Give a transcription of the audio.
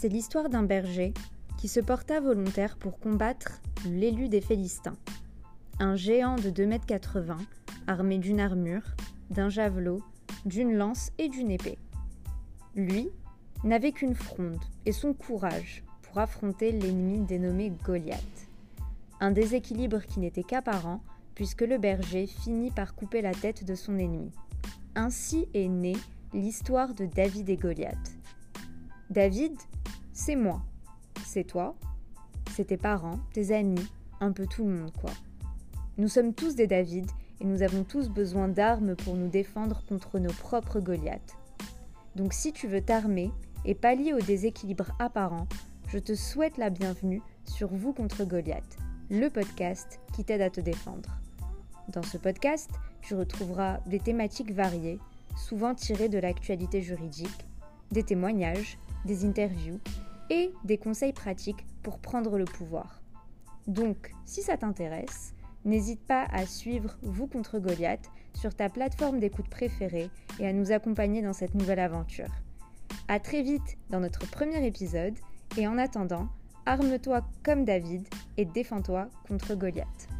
C'est l'histoire d'un berger qui se porta volontaire pour combattre l'élu des Philistins. Un géant de 2,80 m, armé d'une armure, d'un javelot, d'une lance et d'une épée. Lui n'avait qu'une fronde et son courage pour affronter l'ennemi dénommé Goliath. Un déséquilibre qui n'était qu'apparent puisque le berger finit par couper la tête de son ennemi. Ainsi est née l'histoire de David et Goliath. David, c'est moi. C'est toi. C'est tes parents, tes amis, un peu tout le monde, quoi. Nous sommes tous des David et nous avons tous besoin d'armes pour nous défendre contre nos propres Goliaths. Donc si tu veux t'armer et pallier au déséquilibre apparent, je te souhaite la bienvenue sur Vous contre Goliath, le podcast qui t'aide à te défendre. Dans ce podcast, tu retrouveras des thématiques variées, souvent tirées de l'actualité juridique, des témoignages, des interviews et des conseils pratiques pour prendre le pouvoir. Donc, si ça t'intéresse, n'hésite pas à suivre Vous contre Goliath sur ta plateforme d'écoute préférée et à nous accompagner dans cette nouvelle aventure. À très vite dans notre premier épisode et en attendant, arme-toi comme David et défends-toi contre Goliath.